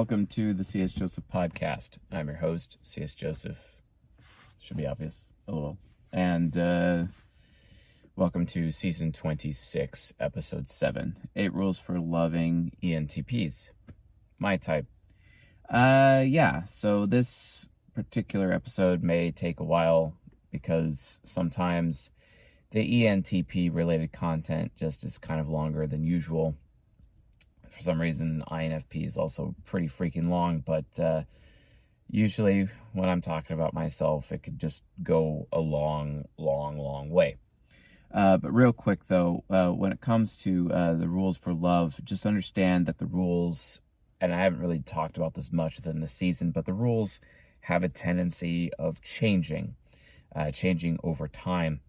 Welcome to the C.S. Joseph podcast. I'm your host, C.S. Joseph. Should be obvious. LOL. And uh, welcome to season 26, episode 7 Eight Rules for Loving ENTPs. My type. Uh, yeah, so this particular episode may take a while because sometimes the ENTP related content just is kind of longer than usual for some reason, INFP is also pretty freaking long, but uh, usually when I'm talking about myself, it could just go a long, long, long way. Uh, but real quick though, uh, when it comes to uh, the rules for love, just understand that the rules, and I haven't really talked about this much within the season, but the rules have a tendency of changing, uh, changing over time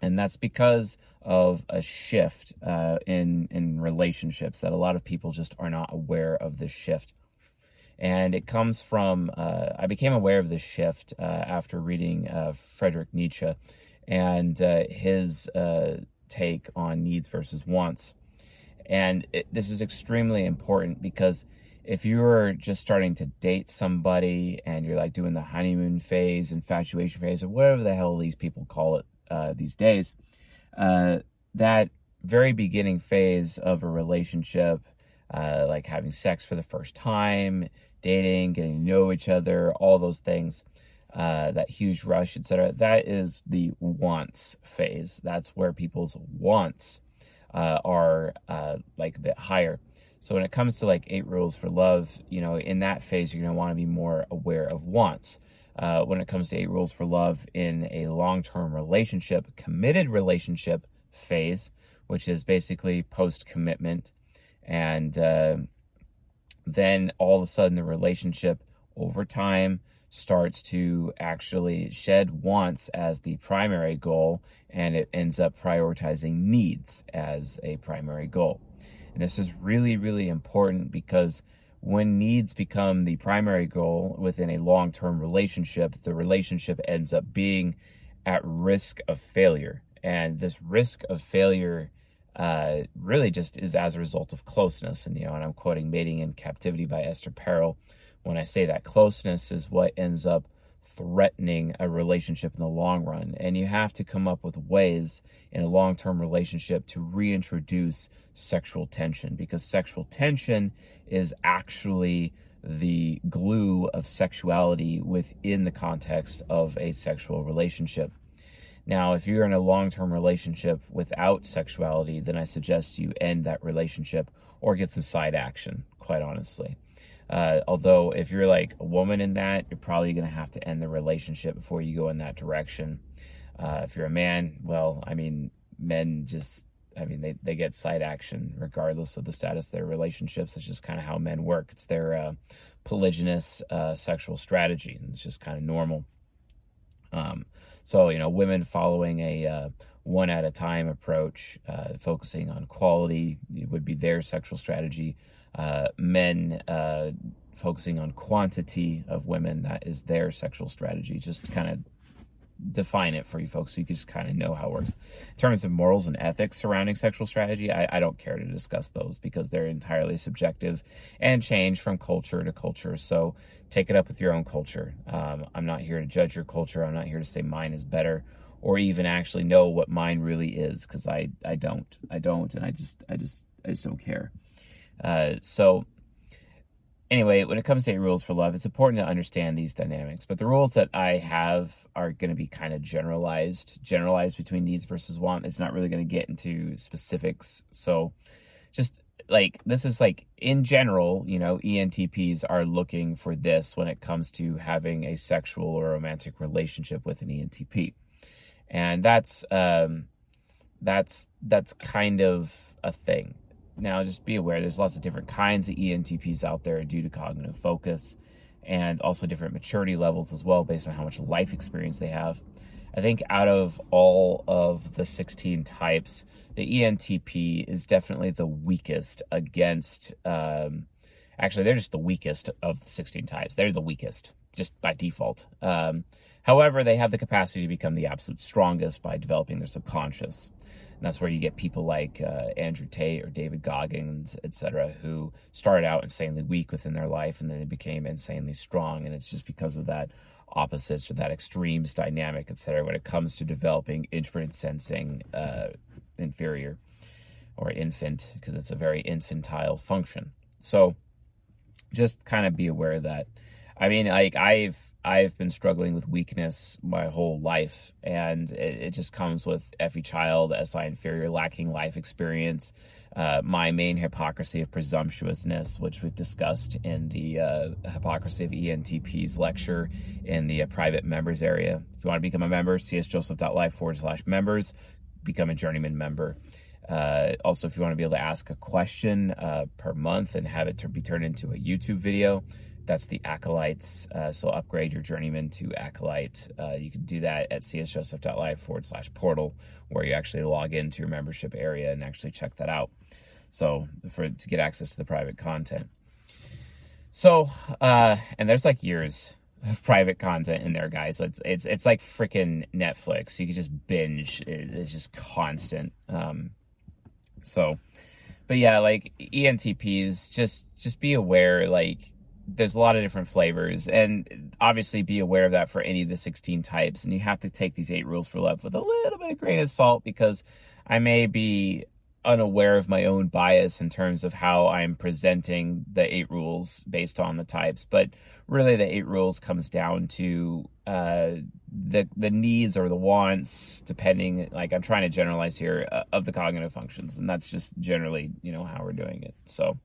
and that's because of a shift uh, in in relationships that a lot of people just are not aware of this shift. And it comes from uh, i became aware of this shift uh, after reading uh, Friedrich Nietzsche and uh, his uh, take on needs versus wants. And it, this is extremely important because if you're just starting to date somebody and you're like doing the honeymoon phase infatuation phase or whatever the hell these people call it uh, these days, uh, that very beginning phase of a relationship, uh, like having sex for the first time, dating, getting to know each other, all those things, uh, that huge rush, etc. That is the wants phase. That's where people's wants uh, are like a bit higher. So when it comes to like eight rules for love, you know, in that phase, you're gonna want to be more aware of wants uh, when it comes to eight rules for love in a long term relationship, committed relationship phase, which is basically post commitment. And uh, then all of a sudden, the relationship over time starts to actually shed wants as the primary goal, and it ends up prioritizing needs as a primary goal. And this is really, really important because when needs become the primary goal within a long term relationship, the relationship ends up being at risk of failure. And this risk of failure uh, really just is as a result of closeness. And, you know, and I'm quoting Mating in Captivity by Esther Perel. When I say that closeness is what ends up threatening a relationship in the long run. And you have to come up with ways in a long term relationship to reintroduce sexual tension because sexual tension is actually the glue of sexuality within the context of a sexual relationship. Now, if you're in a long term relationship without sexuality, then I suggest you end that relationship or get some side action, quite honestly. Uh, although, if you're like a woman in that, you're probably going to have to end the relationship before you go in that direction. Uh, if you're a man, well, I mean, men just, I mean, they, they get side action regardless of the status of their relationships. It's just kind of how men work. It's their uh, polygynous uh, sexual strategy. And it's just kind of normal. Um, so, you know, women following a uh, one at a time approach, uh, focusing on quality, would be their sexual strategy uh, men uh, focusing on quantity of women. That is their sexual strategy. Just kind of define it for you folks so you can just kind of know how it works. In terms of morals and ethics surrounding sexual strategy, I, I don't care to discuss those because they're entirely subjective and change from culture to culture. So take it up with your own culture. Um, I'm not here to judge your culture. I'm not here to say mine is better or even actually know what mine really is because I, I don't. I don't. And I just, I just, I just don't care. Uh, so, anyway, when it comes to rules for love, it's important to understand these dynamics. But the rules that I have are going to be kind of generalized, generalized between needs versus want. It's not really going to get into specifics. So, just like this is like in general, you know, ENTPs are looking for this when it comes to having a sexual or romantic relationship with an ENTP. And that's um that's that's kind of a thing. Now, just be aware there's lots of different kinds of ENTPs out there due to cognitive focus and also different maturity levels as well based on how much life experience they have. I think out of all of the 16 types, the ENTP is definitely the weakest against. Um, actually, they're just the weakest of the 16 types. They're the weakest just by default. Um, however, they have the capacity to become the absolute strongest by developing their subconscious. That's where you get people like uh, Andrew Tate or David Goggins, etc., who started out insanely weak within their life and then they became insanely strong. And it's just because of that opposites or that extremes dynamic, etc., when it comes to developing infant sensing uh, inferior or infant, because it's a very infantile function. So just kind of be aware of that. I mean, like I've I've been struggling with weakness my whole life, and it, it just comes with every child, SI inferior, lacking life experience. Uh, my main hypocrisy of presumptuousness, which we've discussed in the uh, hypocrisy of ENTP's lecture in the uh, private members area. If you want to become a member, csjoseph.life forward slash members, become a journeyman member. Uh, also, if you want to be able to ask a question uh, per month and have it be turned into a YouTube video, that's the acolytes. Uh, so upgrade your journeyman to acolyte. Uh, you can do that at csjoseph.life forward slash portal, where you actually log into your membership area and actually check that out. So for to get access to the private content. So uh, and there's like years of private content in there, guys. It's it's it's like freaking Netflix. You can just binge. It's just constant. Um, so, but yeah, like ENTPs, just just be aware, like there's a lot of different flavors and obviously be aware of that for any of the 16 types and you have to take these eight rules for love with a little bit of grain of salt because i may be unaware of my own bias in terms of how i'm presenting the eight rules based on the types but really the eight rules comes down to uh, the the needs or the wants depending like i'm trying to generalize here uh, of the cognitive functions and that's just generally you know how we're doing it so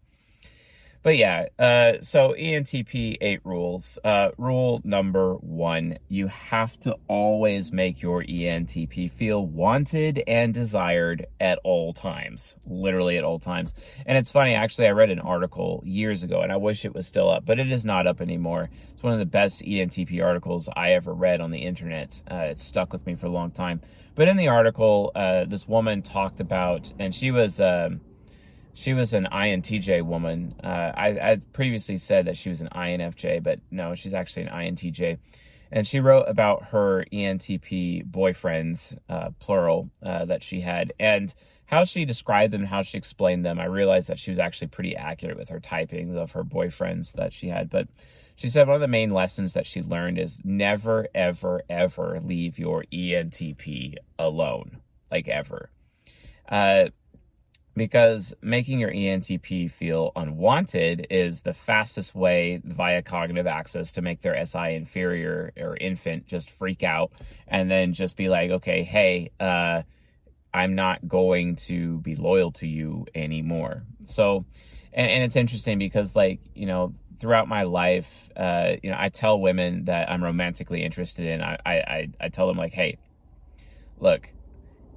but yeah, uh, so ENTP eight rules. Uh, rule number one you have to always make your ENTP feel wanted and desired at all times, literally at all times. And it's funny, actually, I read an article years ago and I wish it was still up, but it is not up anymore. It's one of the best ENTP articles I ever read on the internet. Uh, it stuck with me for a long time. But in the article, uh, this woman talked about, and she was. Um, she was an INTJ woman. Uh, I, I previously said that she was an INFJ, but no, she's actually an INTJ. And she wrote about her ENTP boyfriends, uh, plural, uh, that she had. And how she described them, how she explained them, I realized that she was actually pretty accurate with her typing of her boyfriends that she had. But she said one of the main lessons that she learned is never, ever, ever leave your ENTP alone. Like ever. Uh, because making your ENTP feel unwanted is the fastest way via cognitive access to make their SI inferior or infant just freak out and then just be like, okay, hey, uh, I'm not going to be loyal to you anymore. So, and, and it's interesting because, like, you know, throughout my life, uh, you know, I tell women that I'm romantically interested in, I, I, I tell them, like, hey, look,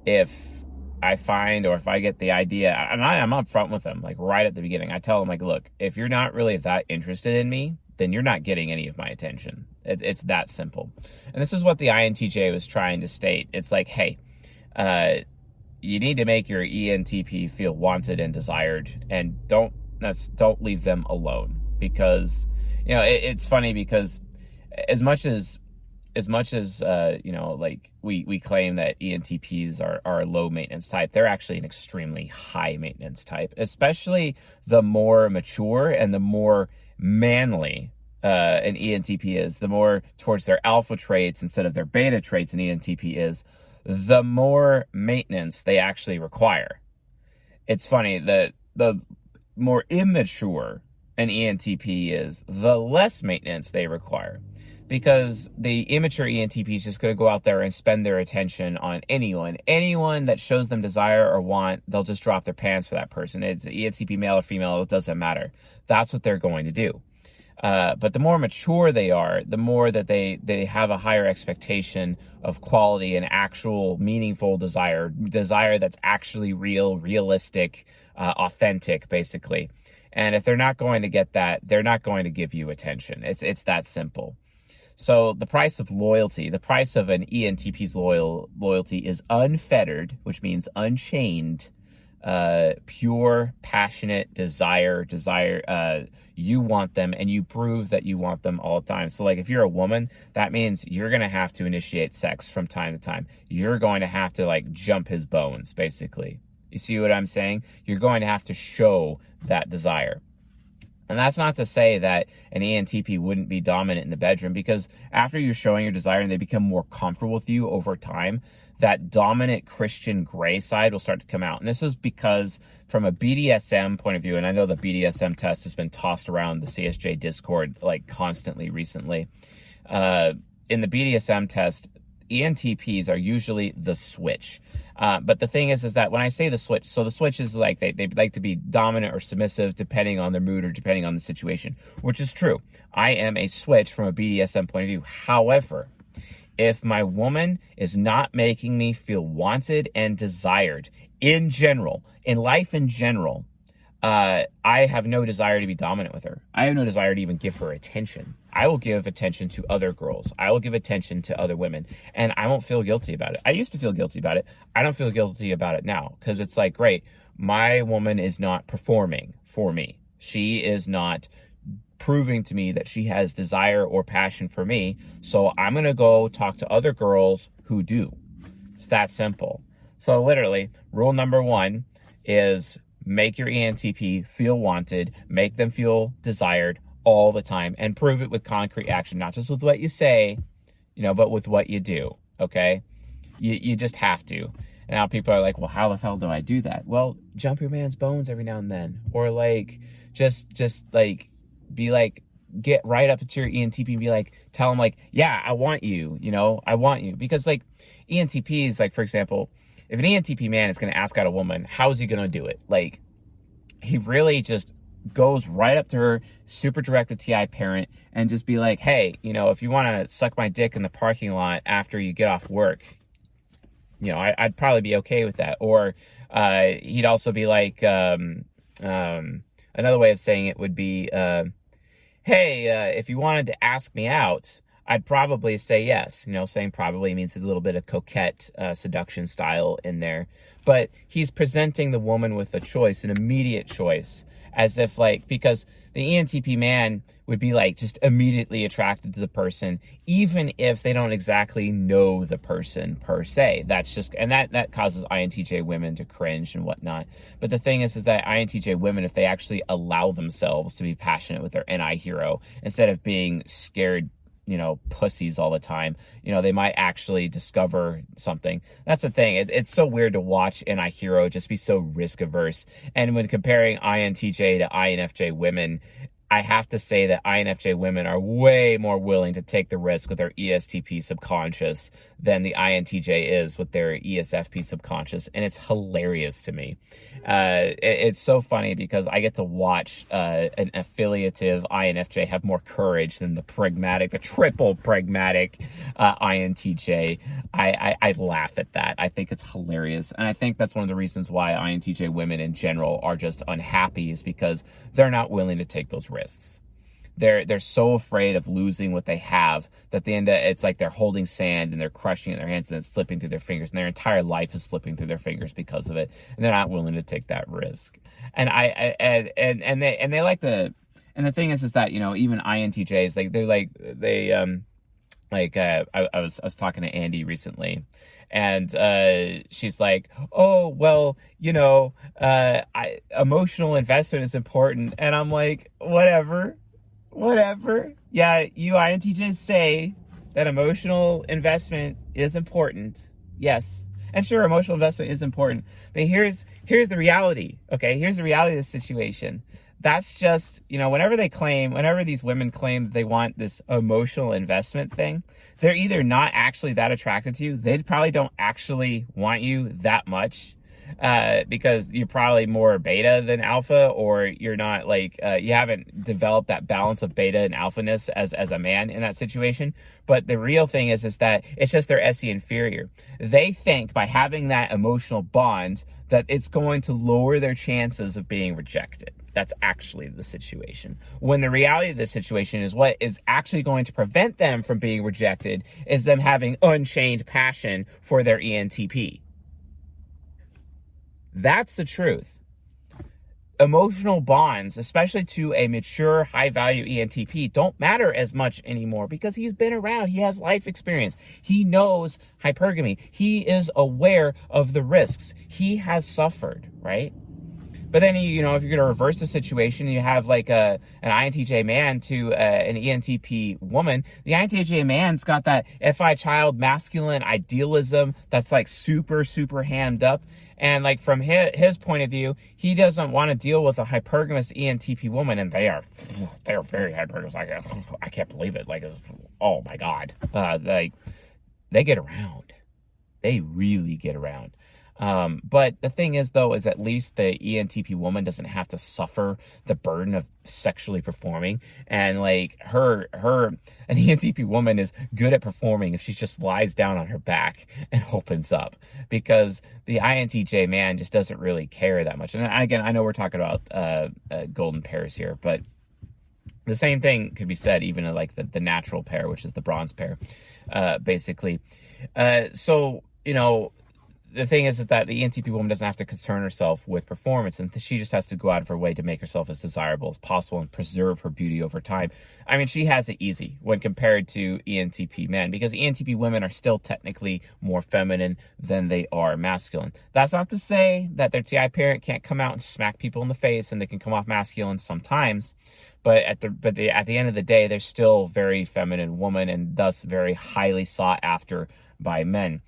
if I find or if I get the idea, and I am upfront with them, like right at the beginning, I tell them, like, look, if you're not really that interested in me, then you're not getting any of my attention. It, it's that simple. And this is what the INTJ was trying to state. It's like, hey, uh, you need to make your ENTP feel wanted and desired, and don't that's don't leave them alone because you know it, it's funny because as much as as much as uh, you know, like we we claim that ENTPs are are a low maintenance type, they're actually an extremely high maintenance type. Especially the more mature and the more manly uh, an ENTP is, the more towards their alpha traits instead of their beta traits an ENTP is, the more maintenance they actually require. It's funny that the more immature an ENTP is, the less maintenance they require because the immature ENTP is just going to go out there and spend their attention on anyone. Anyone that shows them desire or want, they'll just drop their pants for that person. It's ENTP male or female, it doesn't matter. That's what they're going to do. Uh, but the more mature they are, the more that they, they have a higher expectation of quality and actual meaningful desire, desire that's actually real, realistic, uh, authentic, basically. And if they're not going to get that, they're not going to give you attention. It's it's that simple. So the price of loyalty, the price of an ENTP's loyal loyalty is unfettered, which means unchained uh, pure, passionate desire, desire, uh, you want them and you prove that you want them all the time. So, like, if you're a woman, that means you're to have to initiate sex from time to time. You're going to have to, like, jump his bones, basically. You see what I'm saying? You're going to have to show that desire. And that's not to say that an ENTP wouldn't be dominant in the bedroom because after you're showing your desire and they become more comfortable with you over time, that dominant Christian Grey side will start to come out. And this is because, from a BDSM point of view, and I know the BDSM test has been tossed around the CSJ Discord like constantly recently. Uh, in the BDSM test, ENTPs are usually the switch. Uh, but the thing is, is that when I say the switch, so the switch is like they, they like to be dominant or submissive depending on their mood or depending on the situation, which is true. I am a switch from a BDSM point of view. However, if my woman is not making me feel wanted and desired in general, in life in general, uh, I have no desire to be dominant with her. I have no desire to even give her attention. I will give attention to other girls. I will give attention to other women, and I won't feel guilty about it. I used to feel guilty about it. I don't feel guilty about it now because it's like, great, my woman is not performing for me. She is not proving to me that she has desire or passion for me. So I'm going to go talk to other girls who do. It's that simple. So, literally, rule number one is make your ENTP feel wanted, make them feel desired all the time, and prove it with concrete action, not just with what you say, you know, but with what you do. Okay? You, you just have to. And now people are like, well, how the hell do I do that? Well, jump your man's bones every now and then. Or like, just, just like, be like, get right up to your ENTP and be like, tell them like, yeah, I want you, you know, I want you. Because like ENTPs, like for example, if an ENTP man is going to ask out a woman, how is he going to do it? Like, he really just goes right up to her, super direct with TI parent, and just be like, hey, you know, if you want to suck my dick in the parking lot after you get off work, you know, I, would probably be okay with that. Or uh, he'd also be like, um, um, another way of saying it would be, uh, hey, uh, if you wanted to ask me out, I'd probably say yes. You know, saying probably means a little bit of coquette uh, seduction style in there. But he's presenting the woman with a choice, an immediate choice, as if like, because the ENTP man would be like just immediately attracted to the person, even if they don't exactly know the person per se. That's just, and that, that causes INTJ women to cringe and whatnot. But the thing is, is that INTJ women, if they actually allow themselves to be passionate with their NI hero, instead of being scared you know, pussies all the time. You know, they might actually discover something. That's the thing. It, it's so weird to watch NI Hero just be so risk averse. And when comparing INTJ to INFJ women, I have to say that INFJ women are way more willing to take the risk with their ESTP subconscious than the INTJ is with their ESFP subconscious. And it's hilarious to me. Uh, it, it's so funny because I get to watch uh, an affiliative INFJ have more courage than the pragmatic, the triple pragmatic uh, INTJ. I, I, I laugh at that. I think it's hilarious. And I think that's one of the reasons why INTJ women in general are just unhappy is because they're not willing to take those risks. They're they're so afraid of losing what they have that the end it's like they're holding sand and they're crushing it in their hands and it's slipping through their fingers and their entire life is slipping through their fingers because of it and they're not willing to take that risk. And I, I and and and they and they like the and the thing is is that you know even INTJs like they're like they um like uh, I, I was I was talking to Andy recently and uh, she's like, "Oh well, you know, uh, I, emotional investment is important," and I'm like, "Whatever, whatever. Yeah, you INTJs say that emotional investment is important. Yes, and sure, emotional investment is important. But here's here's the reality. Okay, here's the reality of the situation that's just, you know, whenever they claim, whenever these women claim that they want this emotional investment thing, they're either not actually that attracted to you, they probably don't actually want you that much. Uh, because you're probably more beta than alpha, or you're not like uh, you haven't developed that balance of beta and alphaness as as a man in that situation. But the real thing is is that it's just their SE inferior. They think by having that emotional bond that it's going to lower their chances of being rejected. That's actually the situation. When the reality of the situation is what is actually going to prevent them from being rejected is them having unchained passion for their ENTP. That's the truth. Emotional bonds, especially to a mature, high value ENTP, don't matter as much anymore because he's been around. He has life experience. He knows hypergamy. He is aware of the risks. He has suffered, right? But then you, know, if you're going to reverse the situation, you have like a an INTJ man to uh, an ENTP woman. The INTJ man's got that FI child masculine idealism that's like super super hammed up. And like from his, his point of view, he doesn't want to deal with a hypergamous ENTP woman, and they are they are very hypergamous. I I can't believe it. Like, oh my god, uh, like they get around. They really get around. Um, but the thing is, though, is at least the ENTP woman doesn't have to suffer the burden of sexually performing. And like her, her, an ENTP woman is good at performing if she just lies down on her back and opens up because the INTJ man just doesn't really care that much. And again, I know we're talking about uh, uh, golden pairs here, but the same thing could be said even in like the, the natural pair, which is the bronze pair, uh, basically. Uh, so, you know, the thing is, is that the ENTP woman doesn't have to concern herself with performance, and she just has to go out of her way to make herself as desirable as possible and preserve her beauty over time. I mean, she has it easy when compared to ENTP men because ENTP women are still technically more feminine than they are masculine. That's not to say that their TI parent can't come out and smack people in the face and they can come off masculine sometimes, but at the but the, at the end of the day, they're still very feminine woman and thus very highly sought after by men.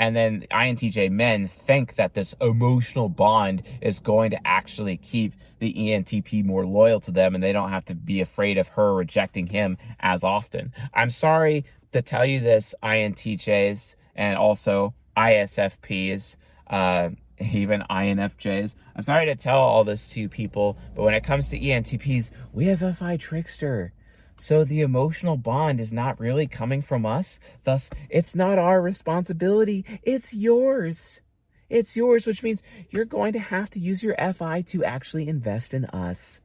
And then INTJ men think that this emotional bond is going to actually keep the ENTP more loyal to them and they don't have to be afraid of her rejecting him as often. I'm sorry to tell you this, INTJs and also ISFPs, uh, even INFJs. I'm sorry to tell all this to people, but when it comes to ENTPs, we have FI Trickster. So the emotional bond is not really coming from us. Thus, it's not our responsibility. It's yours. It's yours, which means you're going to have to use your FI to actually invest in us.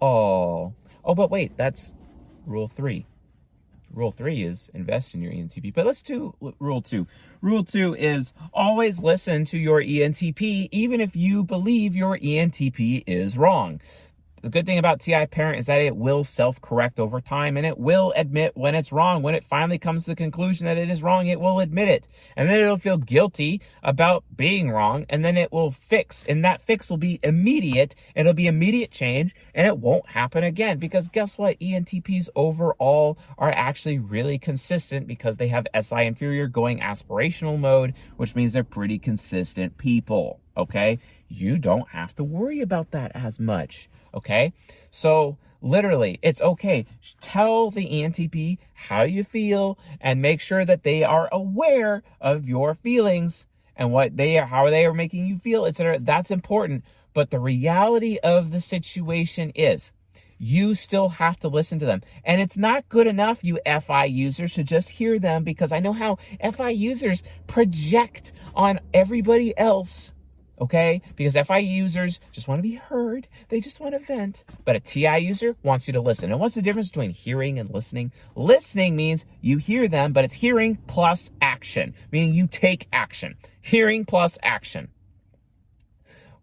Oh, oh, but wait, that's rule three. Rule three is invest in your ENTP. But let's do rule two. Rule two is always listen to your ENTP, even if you believe your ENTP is wrong. The good thing about TI Parent is that it will self correct over time and it will admit when it's wrong. When it finally comes to the conclusion that it is wrong, it will admit it. And then it'll feel guilty about being wrong and then it will fix. And that fix will be immediate. It'll be immediate change and it won't happen again. Because guess what? ENTPs overall are actually really consistent because they have SI inferior going aspirational mode, which means they're pretty consistent people. Okay. You don't have to worry about that as much. Okay. So literally, it's okay. Tell the ENTP how you feel and make sure that they are aware of your feelings and what they are, how they are making you feel, etc. That's important. But the reality of the situation is you still have to listen to them. And it's not good enough, you FI users, to just hear them because I know how FI users project on everybody else okay? Because FI users just want to be heard, they just want to vent. But a TI user wants you to listen. And what's the difference between hearing and listening? Listening means you hear them, but it's hearing plus action, meaning you take action. Hearing plus action.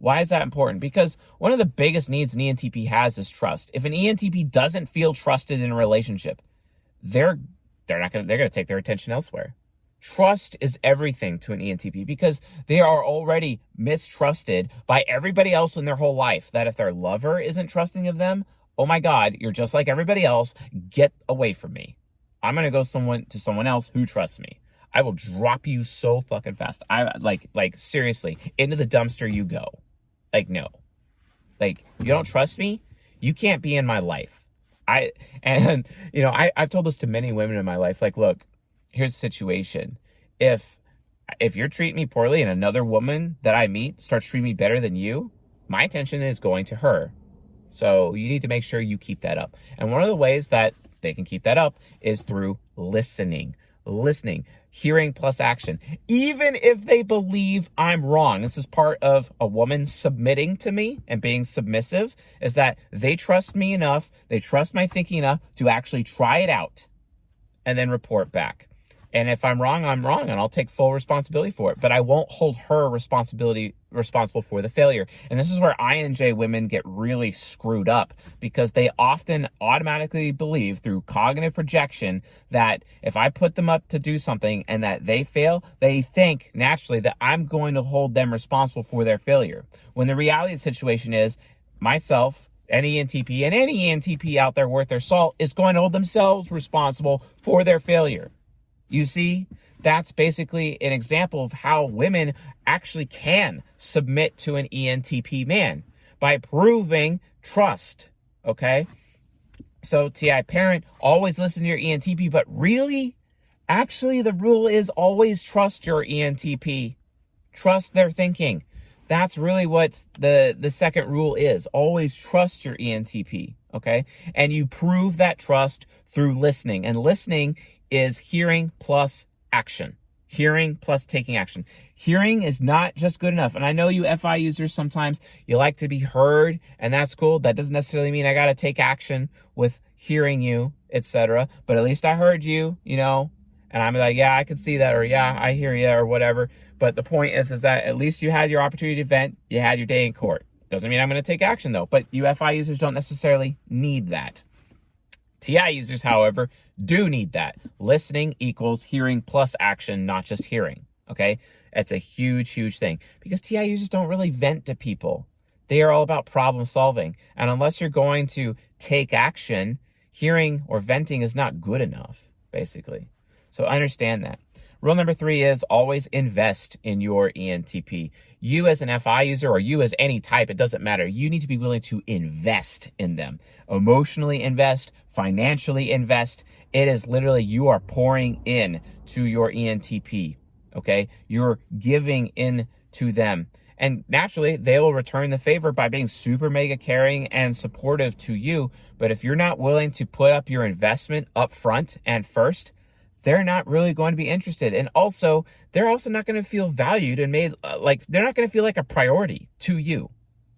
Why is that important? Because one of the biggest needs an ENTP has is trust. If an ENTP doesn't feel trusted in a relationship, they're they're not gonna they're gonna take their attention elsewhere. Trust is everything to an ENTP because they are already mistrusted by everybody else in their whole life. That if their lover isn't trusting of them, oh my God, you're just like everybody else. Get away from me. I'm gonna go someone to someone else who trusts me. I will drop you so fucking fast. I like like seriously into the dumpster you go. Like no, like you don't trust me. You can't be in my life. I and you know I I've told this to many women in my life. Like look, here's the situation. If if you're treating me poorly and another woman that I meet starts treating me better than you, my attention is going to her. So you need to make sure you keep that up. And one of the ways that they can keep that up is through listening. Listening, hearing plus action. Even if they believe I'm wrong, this is part of a woman submitting to me and being submissive, is that they trust me enough, they trust my thinking enough to actually try it out and then report back. And if I'm wrong, I'm wrong and I'll take full responsibility for it. But I won't hold her responsibility responsible for the failure. And this is where INJ women get really screwed up because they often automatically believe through cognitive projection that if I put them up to do something and that they fail, they think naturally that I'm going to hold them responsible for their failure. When the reality of the situation is myself, any ENTP, and any ENTP out there worth their salt is going to hold themselves responsible for their failure. You see, that's basically an example of how women actually can submit to an ENTP man by proving trust. Okay. So, TI parent, always listen to your ENTP, but really, actually, the rule is always trust your ENTP. Trust their thinking. That's really what the, the second rule is. Always trust your ENTP. Okay. And you prove that trust through listening. And listening is hearing plus action. Hearing plus taking action. Hearing is not just good enough. And I know you FI users sometimes you like to be heard, and that's cool. That doesn't necessarily mean I got to take action with hearing you, etc. But at least I heard you, you know, and I'm like, yeah, I can see that, or yeah, I hear you, or whatever. But the point is, is that at least you had your opportunity to vent, you had your day in court. Doesn't mean I'm going to take action though. But UFI users don't necessarily need that. TI users, however, do need that. Listening equals hearing plus action, not just hearing. Okay? That's a huge, huge thing because TI users don't really vent to people. They are all about problem solving. And unless you're going to take action, hearing or venting is not good enough, basically. So understand that. Rule number three is always invest in your ENTP. You as an FI user or you as any type, it doesn't matter. You need to be willing to invest in them. Emotionally invest, financially invest. It is literally you are pouring in to your ENTP. Okay. You're giving in to them. And naturally, they will return the favor by being super mega caring and supportive to you. But if you're not willing to put up your investment up front and first, they're not really going to be interested. And also, they're also not going to feel valued and made uh, like they're not going to feel like a priority to you.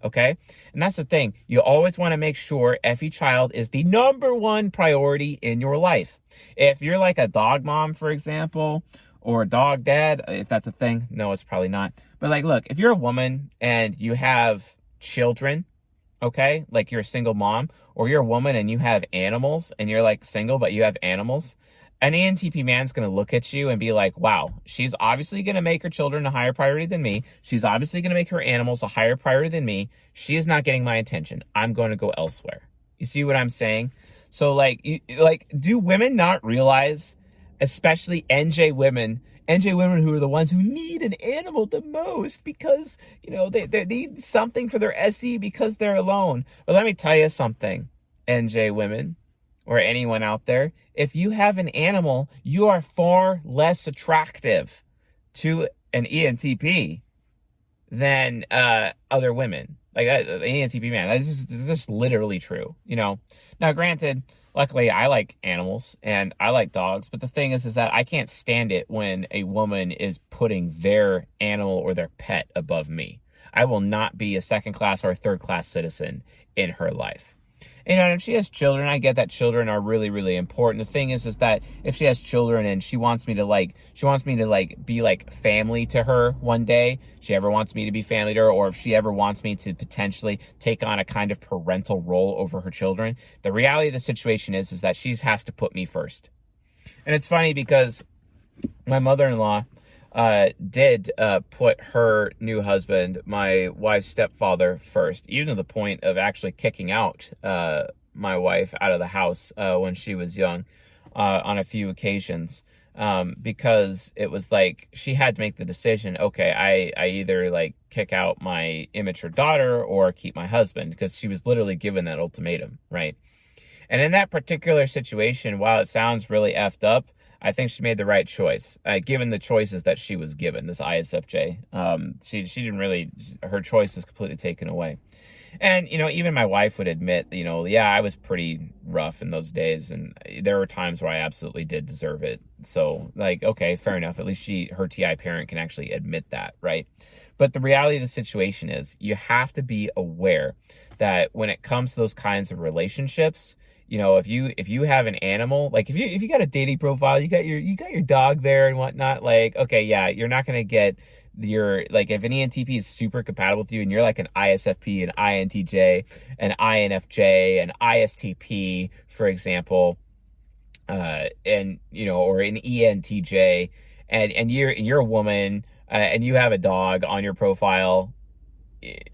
Okay. And that's the thing. You always want to make sure FE child is the number one priority in your life. If you're like a dog mom, for example, or a dog dad, if that's a thing, no, it's probably not. But like, look, if you're a woman and you have children, okay, like you're a single mom, or you're a woman and you have animals and you're like single, but you have animals, an ENTP man's going to look at you and be like, wow, she's obviously going to make her children a higher priority than me. She's obviously going to make her animals a higher priority than me. She is not getting my attention. I'm going to go elsewhere. You see what I'm saying? So like, you, like, do women not realize, especially NJ women, NJ women who are the ones who need an animal the most because, you know, they, they need something for their SE because they're alone. But let me tell you something, NJ women or anyone out there, if you have an animal, you are far less attractive to an ENTP than uh, other women. Like an ENTP man, that's just, that's just literally true. You know. Now, granted, luckily I like animals and I like dogs, but the thing is, is that I can't stand it when a woman is putting their animal or their pet above me. I will not be a second class or a third class citizen in her life you know, if she has children, I get that children are really, really important. The thing is, is that if she has children and she wants me to like, she wants me to like be like family to her one day, she ever wants me to be family to her, or if she ever wants me to potentially take on a kind of parental role over her children, the reality of the situation is, is that she has to put me first. And it's funny because my mother-in-law, uh, did uh, put her new husband, my wife's stepfather, first, even to the point of actually kicking out uh, my wife out of the house uh, when she was young uh, on a few occasions. Um, because it was like she had to make the decision okay, I, I either like kick out my immature daughter or keep my husband because she was literally given that ultimatum, right? And in that particular situation, while it sounds really effed up, I think she made the right choice, uh, given the choices that she was given. This ISFJ, um, she she didn't really, her choice was completely taken away. And you know, even my wife would admit, you know, yeah, I was pretty rough in those days, and there were times where I absolutely did deserve it. So, like, okay, fair enough. At least she, her TI parent, can actually admit that, right? But the reality of the situation is, you have to be aware that when it comes to those kinds of relationships, you know, if you if you have an animal, like if you if you got a dating profile, you got your you got your dog there and whatnot, like okay, yeah, you're not gonna get your like if an ENTP is super compatible with you and you're like an ISFP, an INTJ, an INFJ, an ISTP, for example, uh, and you know, or an ENTJ, and and you're you're a woman uh, and you have a dog on your profile,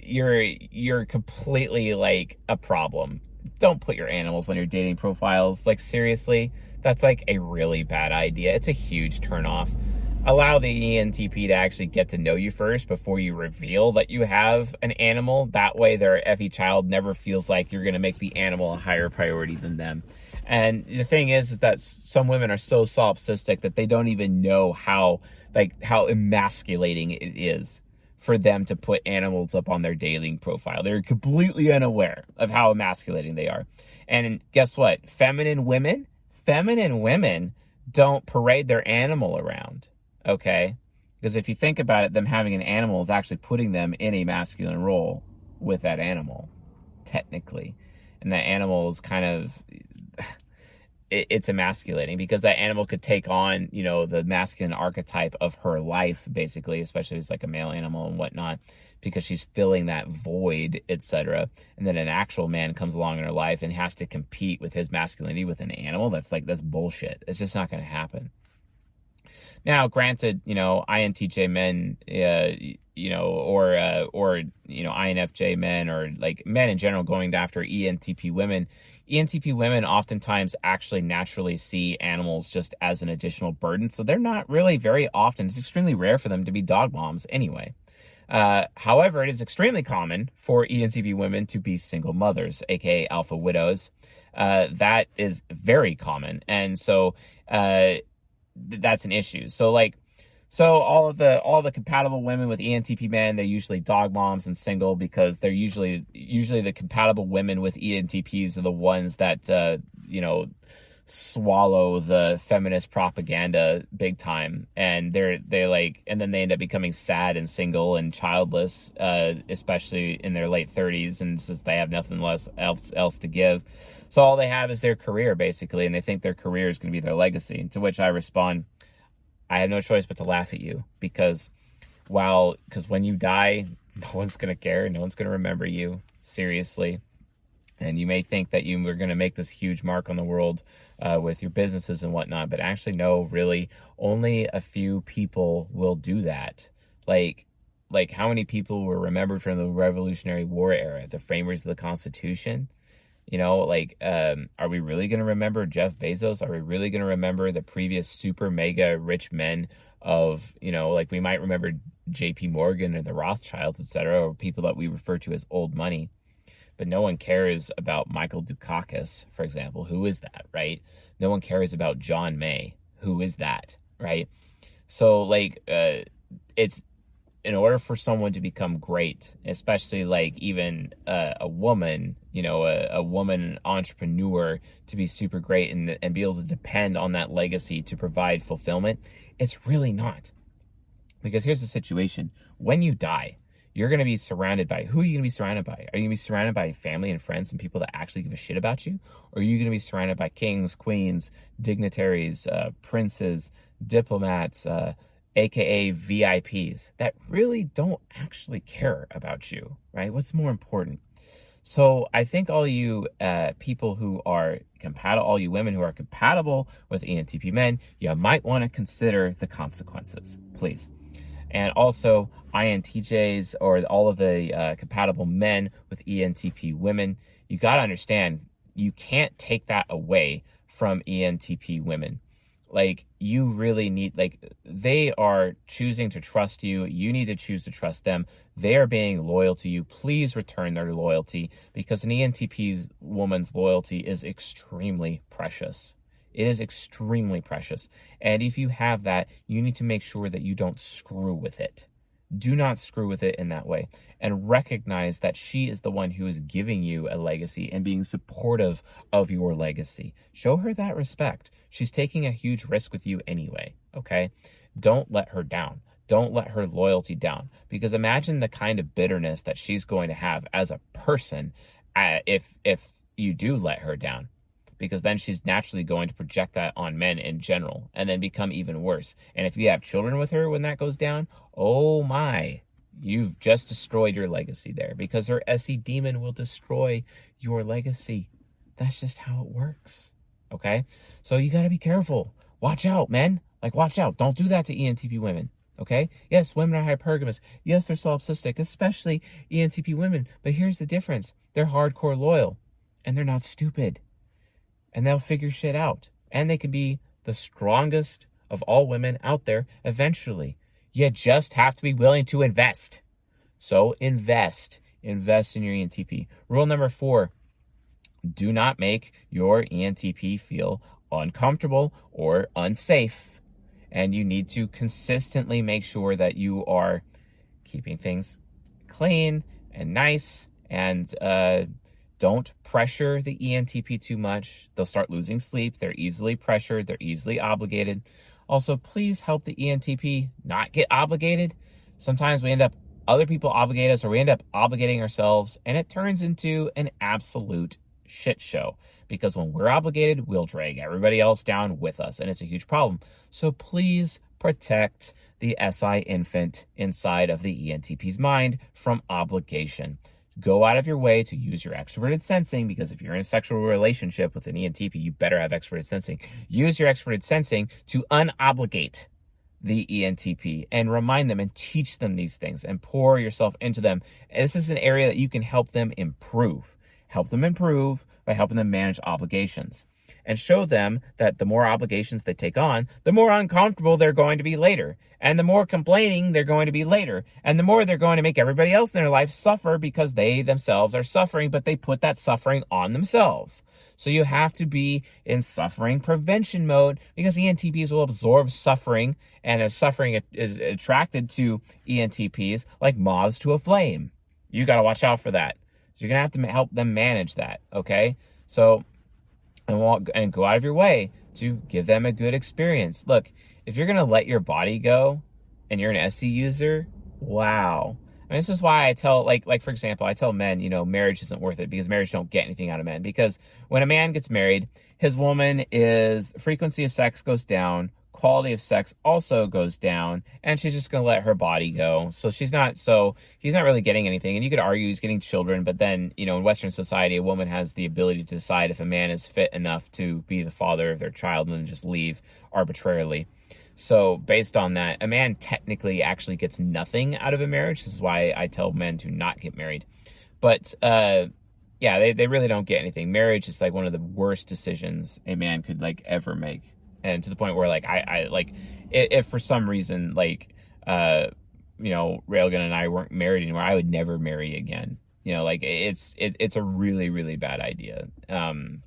you're you're completely like a problem. Don't put your animals on your dating profiles. Like seriously, that's like a really bad idea. It's a huge turnoff allow the ENTP to actually get to know you first before you reveal that you have an animal. That way, their FE child never feels like you're going to make the animal a higher priority than them. And the thing is, is that some women are so solipsistic that they don't even know how, like, how emasculating it is for them to put animals up on their dating profile. They're completely unaware of how emasculating they are. And guess what? Feminine women, feminine women don't parade their animal around okay? Because if you think about it, them having an animal is actually putting them in a masculine role with that animal, technically. And that animal is kind of, it, it's emasculating because that animal could take on, you know, the masculine archetype of her life, basically, especially if it's like a male animal and whatnot, because she's filling that void, etc. And then an actual man comes along in her life and has to compete with his masculinity with an animal. That's like, that's bullshit. It's just not going to happen. Now, granted, you know, INTJ men, uh, you know, or uh, or you know, INFJ men, or like men in general going after ENTP women. ENTP women oftentimes actually naturally see animals just as an additional burden, so they're not really very often. It's extremely rare for them to be dog moms anyway. Uh, however, it is extremely common for ENTP women to be single mothers, aka alpha widows. Uh, that is very common, and so uh, that's an issue. So like so all of the all the compatible women with ENTP men, they're usually dog moms and single because they're usually usually the compatible women with ENTPs are the ones that uh, you know swallow the feminist propaganda big time and they're they're like and then they end up becoming sad and single and childless uh, especially in their late 30s and since they have nothing less else else to give so all they have is their career, basically, and they think their career is going to be their legacy. To which I respond, I have no choice but to laugh at you because while, because when you die, no one's to care, no one's to remember you seriously. And you may think that you going to make this huge mark on the world uh, with your businesses and whatnot, but actually, no, really, only a few people will do that. Like, like how many people were remembered from the Revolutionary War era, the framers of the Constitution? You know, like, um, are we really going to remember Jeff Bezos? Are we really going to remember the previous super mega rich men of, you know, like we might remember JP Morgan or the Rothschilds, etc., or people that we refer to as old money. But no one cares about Michael Dukakis, for example. Who is that, right? No one cares about John May. Who is that, right? So, like, uh, it's in order for someone to become great, especially like even a woman, you know, a, a, woman entrepreneur to be super great and, and be able to depend on that legacy to provide fulfillment, it's really not. Because here's the situation when you die, you're going to be surrounded by who are you going to be surrounded by? Are you going to be surrounded by family and friends and people that actually give a shit about you? Or are you going to be surrounded by kings, queens, dignitaries, uh, princes, diplomats, uh, aka VIPs, that really don't actually care about you, right? What's more important? So I think all you uh, people who are compatible, all you women who are compatible with ENTP men, you might want to consider the consequences, please. And also INTJs or all of the uh, compatible men with ENTP women, you got to understand you can't take that away from ENTP women like you really need like they are choosing to trust you. You need to choose to trust them. They are being loyal to you. Please return their loyalty because an entp's woman's loyalty is extremely precious. It is extremely precious. And if you have that you need to make sure that you don't screw with it do not screw with it in that way and recognize that she is the one who is giving you a legacy and being supportive of your legacy. Show her that respect. She's taking a huge risk with you anyway, okay? Don't let her down. Don't let her loyalty down because imagine the kind of bitterness that she's going to have as a person uh, if if you do let her down. Because then she's naturally going to project that on men in general and then become even worse. And if you have children with her when that goes down, oh my, you've just destroyed your legacy there because her SE demon will destroy your legacy. That's just how it works. Okay? So you got to be careful. Watch out, men. Like, watch out. Don't do that to ENTP women. Okay? Yes, women are hypergamous. Yes, they're solipsistic, especially ENTP women. But here's the difference they're hardcore loyal and they're not stupid. And they'll figure shit out. And they can be the strongest of all women out there eventually. You just have to be willing to invest. So invest. Invest in your ENTP. Rule number four do not make your ENTP feel uncomfortable or unsafe. And you need to consistently make sure that you are keeping things clean and nice and uh, don't pressure the ENTP too much. They'll start losing sleep. They're easily pressured, they're easily obligated. Also, please help the ENTP not get obligated. Sometimes we end up, other people obligate us or we end up obligating ourselves, and it turns into an absolute shit show because when we're obligated, we'll drag everybody else down with us, and it's a huge problem. So please protect the SI infant inside of the ENTP's mind from obligation. Go out of your way to use your extroverted sensing because if you're in a sexual relationship with an ENTP, you better have extroverted sensing. Use your extroverted sensing to unobligate the ENTP and remind them and teach them these things and pour yourself into them. And this is an area that you can help them improve help them improve by helping them manage obligations and show them that the more obligations they take on, the more uncomfortable they're going to be later. And the more complaining they're going to be later. And the more they're going to make everybody else in their life suffer because they themselves are suffering, but they put that suffering on themselves. So you have to be in suffering prevention mode because ENTPs will absorb suffering and as suffering is attracted to ENTPs like moths to a flame. You got to watch out for that. So you're gonna have to help them manage that. Okay, so and walk and go out of your way to give them a good experience. Look, if you're gonna let your body go, and you're an SE user, wow. I mean, this is why I tell, like, like for example, I tell men, you know, marriage isn't worth it because marriage don't get anything out of men. Because when a man gets married, his woman is frequency of sex goes down, quality of sex also goes down and she's just going to let her body go. So she's not so he's not really getting anything. And you could argue he's getting children but then you know in western society a woman has the ability to decide if a man is fit enough to be the father of their child and then just leave arbitrarily. So based on that a man technically actually gets nothing out of a marriage. This is why i tell men to not get married. But uh yeah they, they really don't get anything. Marriage is like one of the worst decisions a man could like ever make and to the point where like I, I like if, for some reason like uh you know Railgun and I weren't married anymore, I would never marry again. You know, like it's it, it's a really really bad idea. Um,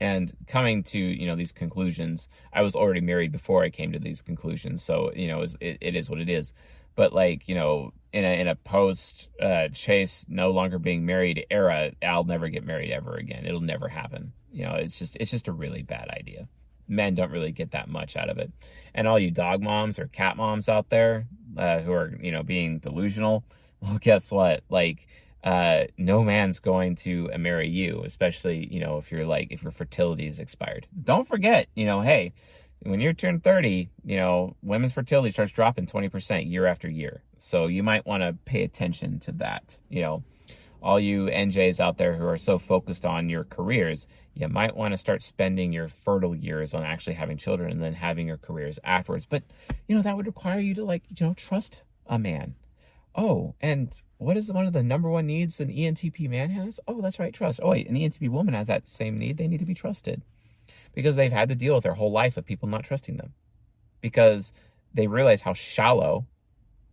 and coming to you know these conclusions, I was already married before I came to these conclusions, so you know it, it is what it is. But like you know, in a in a post uh, Chase no longer being married era, I'll never get married ever again. It'll never happen. You know, it's just it's just a really bad idea men don't really get that much out of it. And all you dog moms or cat moms out there uh, who are, you know, being delusional, well, guess what? Like, uh, no man's going to marry you, especially, you know, if you're like, if your fertility is expired. Don't forget, you know, hey, when you turn 30, you know, women's fertility starts dropping 20% year after year. So you might want to pay attention to that, you know all you NJs out there who are so focused on your careers, you might want to start spending your fertile years on actually having children and then having your careers afterwards. But, you know, that would require you to, like, you know, trust a man. Oh, and what is one of the number one needs an ENTP man has? Oh, that's right, trust. Oh, wait, an ENTP woman has that same need. They need to be trusted because they've had to deal with their whole life of people not trusting them because they realize how shallow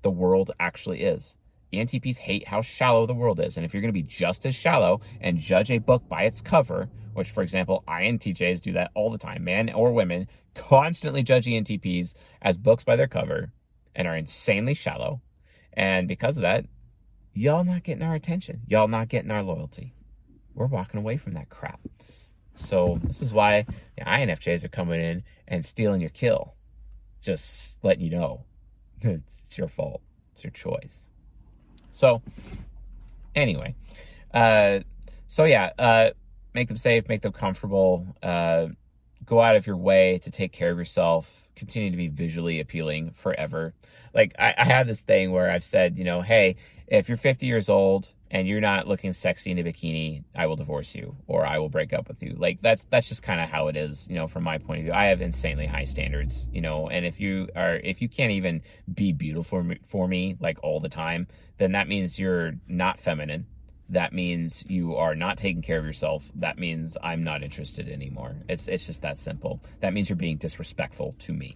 the world actually is. ENTPs hate how shallow the world is. And if you're going to be just as shallow and judge a book by its cover, which, for example, INTJs do that all the time, men or women constantly judge ENTPs as books by their cover and are insanely shallow. And because of that, y'all not getting our attention. Y'all not getting our loyalty. We're walking away from that crap. So this is why the INFJs are coming in and stealing your kill. Just letting you know. It's your fault. It's your choice. So, anyway, uh, so yeah, uh, make them safe, make them comfortable. Uh, go out of your way to take care of yourself. Continue to be visually appealing forever. Like I, I have this thing where I've said, you know, hey, if you're 50 years old and you're not looking sexy in a bikini, I will divorce you or I will break up with you. Like that's that's just kind of how it is, you know, from my point of view. I have insanely high standards, you know, and if you are if you can't even be beautiful for me, for me like all the time, then that means you're not feminine. That means you are not taking care of yourself. That means I'm not interested anymore. It's it's just that simple. That means you're being disrespectful to me.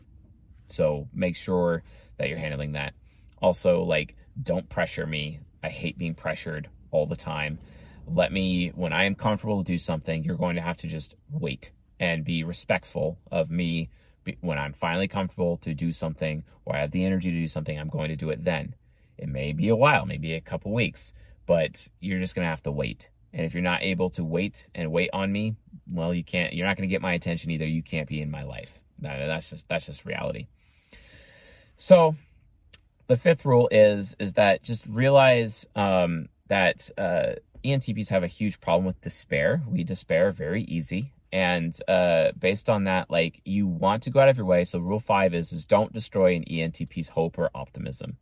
So make sure that you're handling that. Also, like, don't pressure me. I hate being pressured all the time. Let me, when I am comfortable to do something, you're going to have to just wait and be respectful of me. When I'm finally comfortable to do something or I have the energy to do something, I'm going to do it then. It may be a while, maybe a couple weeks, but you're just going to have to wait. And if you're not able to wait and wait on me, well, you can't, you're not going to get my attention either. You can't be in my life. That's just, that's just reality. So the fifth rule is is that just realize um, that uh, ENTPs have a huge problem with despair. We despair very easy, and uh, based on that, like you want to go out of your way. So rule five is is don't destroy an ENTP's hope or optimism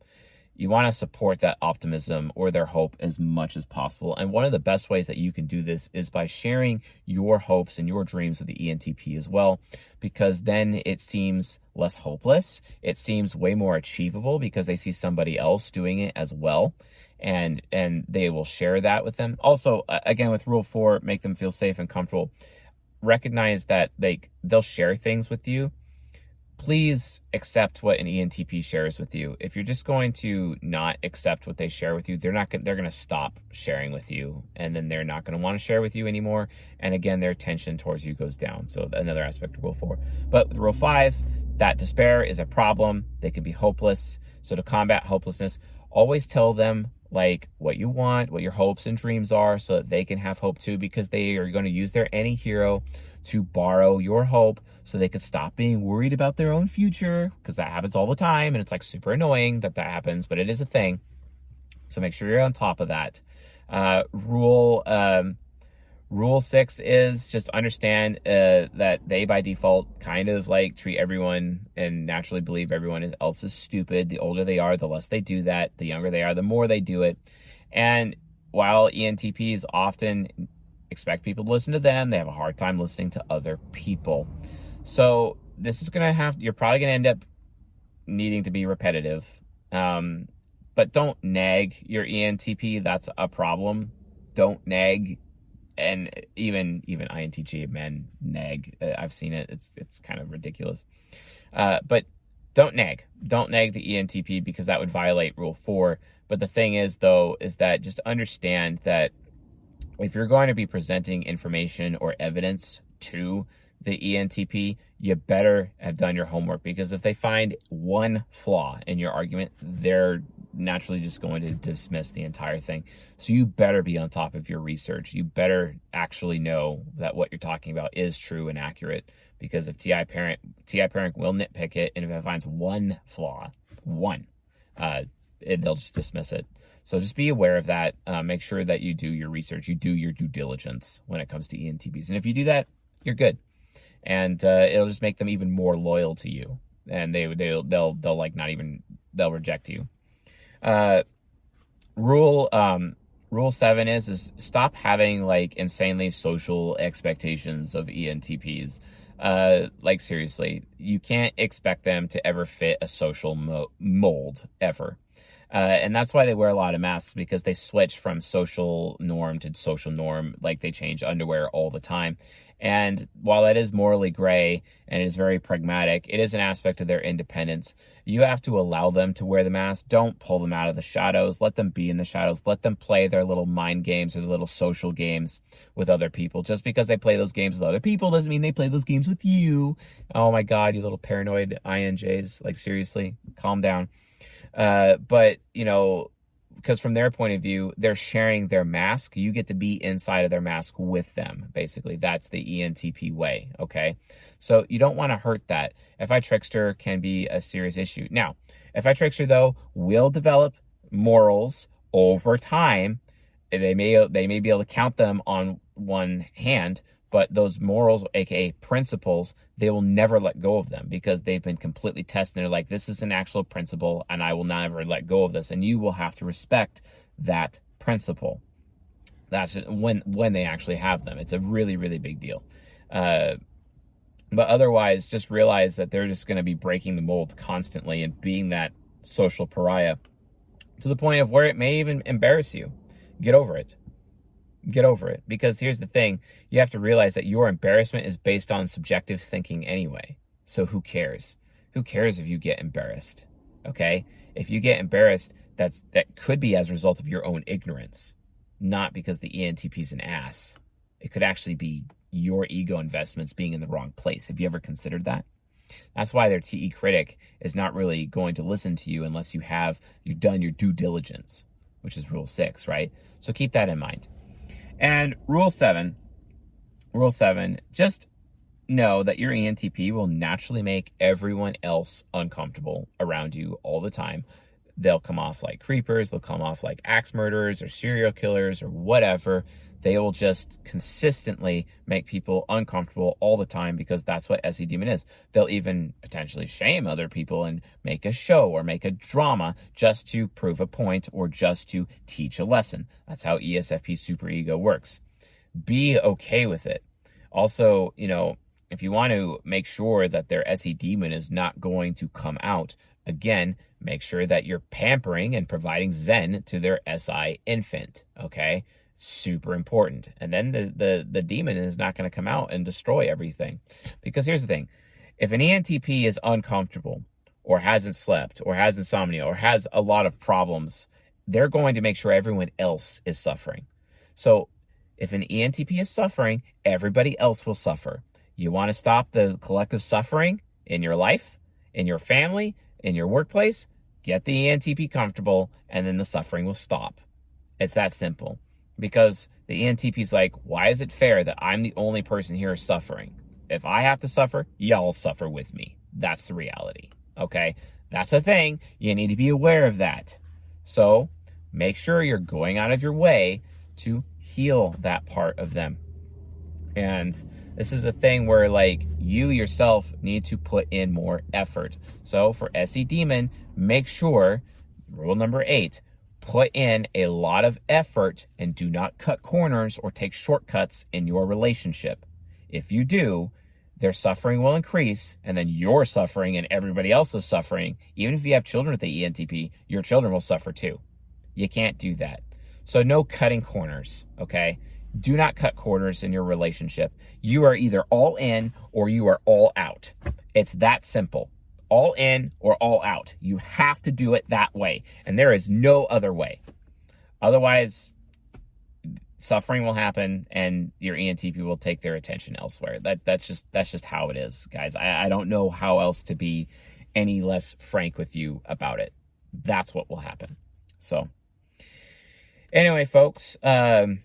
you want to support that optimism or their hope as much as possible. And one of the best ways that you can do this is by sharing your hopes and your dreams with the ENTP as well, because then it seems less hopeless. It seems way more achievable because they see somebody else doing it as well. And and they will share that with them. Also, again, with rule four, make them feel safe and comfortable. Recognize that they they'll share things with you please accept what an ENTP shares with you. If you're just going to not accept what they share with you, they're not they're going to stop sharing with you and then they're not going to want to share with you anymore and again their attention towards you goes down. So another aspect of rule 4. But with rule 5, that despair is a problem. They can be hopeless. So to combat hopelessness, always tell them like what you want, what your hopes and dreams are so that they can have hope too because they are going to use their Antihero to borrow your hope so they could stop being worried about their own future because that happens all the time and it's like super annoying that that happens, but it is a thing. So make sure you're on top of that. Uh, rule um, rule six is just understand uh, that they by default kind of like treat everyone and naturally believe everyone else is stupid. The older they are, the less they do that. The younger they are, the more they do it. And while ENTPs often expect people to listen to them. They have a hard time listening to other people. So this is going to have, you're probably going to end up needing to be repetitive. Um, but don't nag your ENTP. That's a problem. Don't nag. And even even INTJ men nag. Uh, I've seen it. It's it's kind of ridiculous. Uh, but don't nag. Don't nag the ENTP because that would violate rule four. But the thing is, though, is that just understand that if you're going to be presenting information or evidence to the ENTP, you better have done your homework because if they find one flaw in your argument, they're naturally just going to dismiss the entire thing. So you better be on top of your research. You better actually know that what you're talking about is true and accurate because if TI parent TI parent will nitpick it and if it finds one flaw, one, uh, it, they'll just dismiss it. So just be aware of that. Uh, make sure that you do your research, you do your due diligence when it comes to ENTPs. And if you do that, you're good. And uh, it'll just make them even more loyal to you. And they they'll they'll they'll like not even they'll reject you. Uh, rule um, rule seven is is stop having like insanely social expectations of ENTPs. Uh, like seriously, you can't expect them to ever fit a social mo- mold ever. Uh, and that's why they wear a lot of masks because they switch from social norm to social norm. Like they change underwear all the time. And while that is morally gray and is very pragmatic, it is an aspect of their independence. You have to allow them to wear the mask. Don't pull them out of the shadows. Let them be in the shadows. Let them play their little mind games or their little social games with other people. Just because they play those games with other people doesn't mean they play those games with you. Oh my God, you little paranoid INJs. Like, seriously, calm down. Uh, but you know, because from their point of view, they're sharing their mask. You get to be inside of their mask with them. Basically, that's the ENTP way. Okay, so you don't want to hurt that. FI Trickster can be a serious issue. Now, FI Trickster though will develop morals over time they may they may be able to count them on one hand, but those morals, aka principles, they will never let go of them because they've been completely tested. They're like, this is an actual principle, and I will never let go of this. And you will have to respect that principle. That's when when they actually have them. It's a really really big deal. Uh, but otherwise, just realize that they're just going to be breaking the mold constantly and being that social pariah to the point of where it may even embarrass you. Get over it. Get over it. Because here's the thing you have to realize that your embarrassment is based on subjective thinking anyway. So who cares? Who cares if you get embarrassed? Okay? If you get embarrassed, that's that could be as a result of your own ignorance, not because the ENTP is an ass. It could actually be your ego investments being in the wrong place. Have you ever considered that? That's why their TE critic is not really going to listen to you unless you have you've done your due diligence, which is rule 6, right? So keep that in mind. And rule 7, rule 7, just know that your ENTP will naturally make everyone else uncomfortable around you all the time. They'll come off like creepers, they'll come off like axe murderers or serial killers or whatever they will just consistently make people uncomfortable all the time because that's what SE Demon is. They'll even potentially shame other people and make a show or make a drama just to prove a point or just to teach a lesson. That's how ESFP superego works. Be okay with it. Also, you know, if you want to make sure that their SE demon is not going to come out, again, make sure that you're pampering and providing Zen to their SI infant, okay? super important. And then the the the demon is not going to come out and destroy everything. Because here's the thing. If an ENTP is uncomfortable or hasn't slept or has insomnia or has a lot of problems, they're going to make sure everyone else is suffering. So if an ENTP is suffering, everybody else will suffer. You want to stop the collective suffering in your life, in your family, in your workplace? Get the ENTP comfortable, and then the suffering will stop. It's that simple because the ENTP is like, why is it fair that I'm the only person here suffering? If I have to suffer, y'all suffer with me. That's the reality. Okay? That's a thing. You need to be aware of that. So make sure you're going out of your way to heal that part of them. And this is a thing where, like, you yourself need to put in more effort. So for SE Demon, make sure, rule number eight, put in a lot of effort and do not cut corners or take shortcuts in your relationship. If you do, their suffering will increase, and then your suffering and everybody else's suffering, even if you have children with the ENTP, your children will suffer too. You can't do that. So, no cutting corners, okay? Do not cut corners in your relationship. You are either all in or you are all out. It's that simple all in or all out. You have to do it that way. And there is no other way. Otherwise, suffering will happen and your ENTP will take their attention elsewhere. That that's just that's just how it is, guys. I, I don't know how else to be any less frank with you about it. That's what will happen. So anyway, folks, um,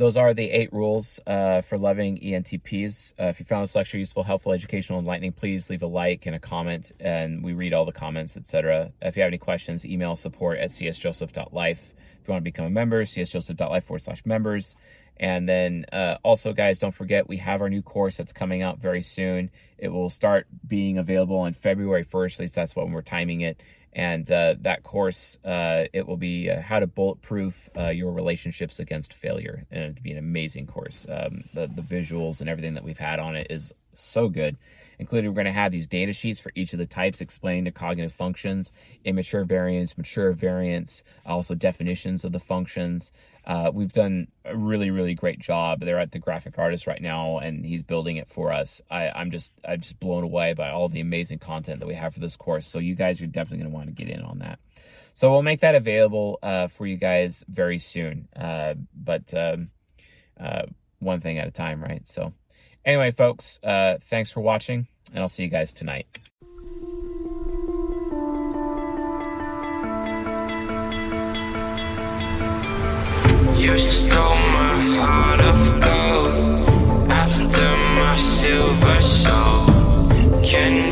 those are the eight rules uh, for loving ENTPs. Uh, if you found this lecture useful, helpful, educational, enlightening, please leave a like and a comment, and we read all the comments, etc. If you have any questions, email support at csjoseph.life. If you want to become a member, csjoseph.life forward slash members. And then uh, also, guys, don't forget we have our new course that's coming out very soon. It will start being available on February 1st, at least that's when we're timing it. And uh, that course uh, it will be uh, how to bulletproof uh, your relationships against failure. And it'll be an amazing course. Um, the, the visuals and everything that we've had on it is so good including we're going to have these data sheets for each of the types explaining the cognitive functions immature variants, mature variants, also definitions of the functions. Uh, we've done a really really great job. They're at the graphic artist right now and he's building it for us. I, i'm just i'm just blown away by all the amazing content that we have for this course so you guys are definitely going to want to get in on that. So we'll make that available uh, for you guys very soon. Uh, but um, uh, one thing at a time right? So Anyway, folks, uh, thanks for watching, and I'll see you guys tonight. You stole my heart of gold after my silver soul. Can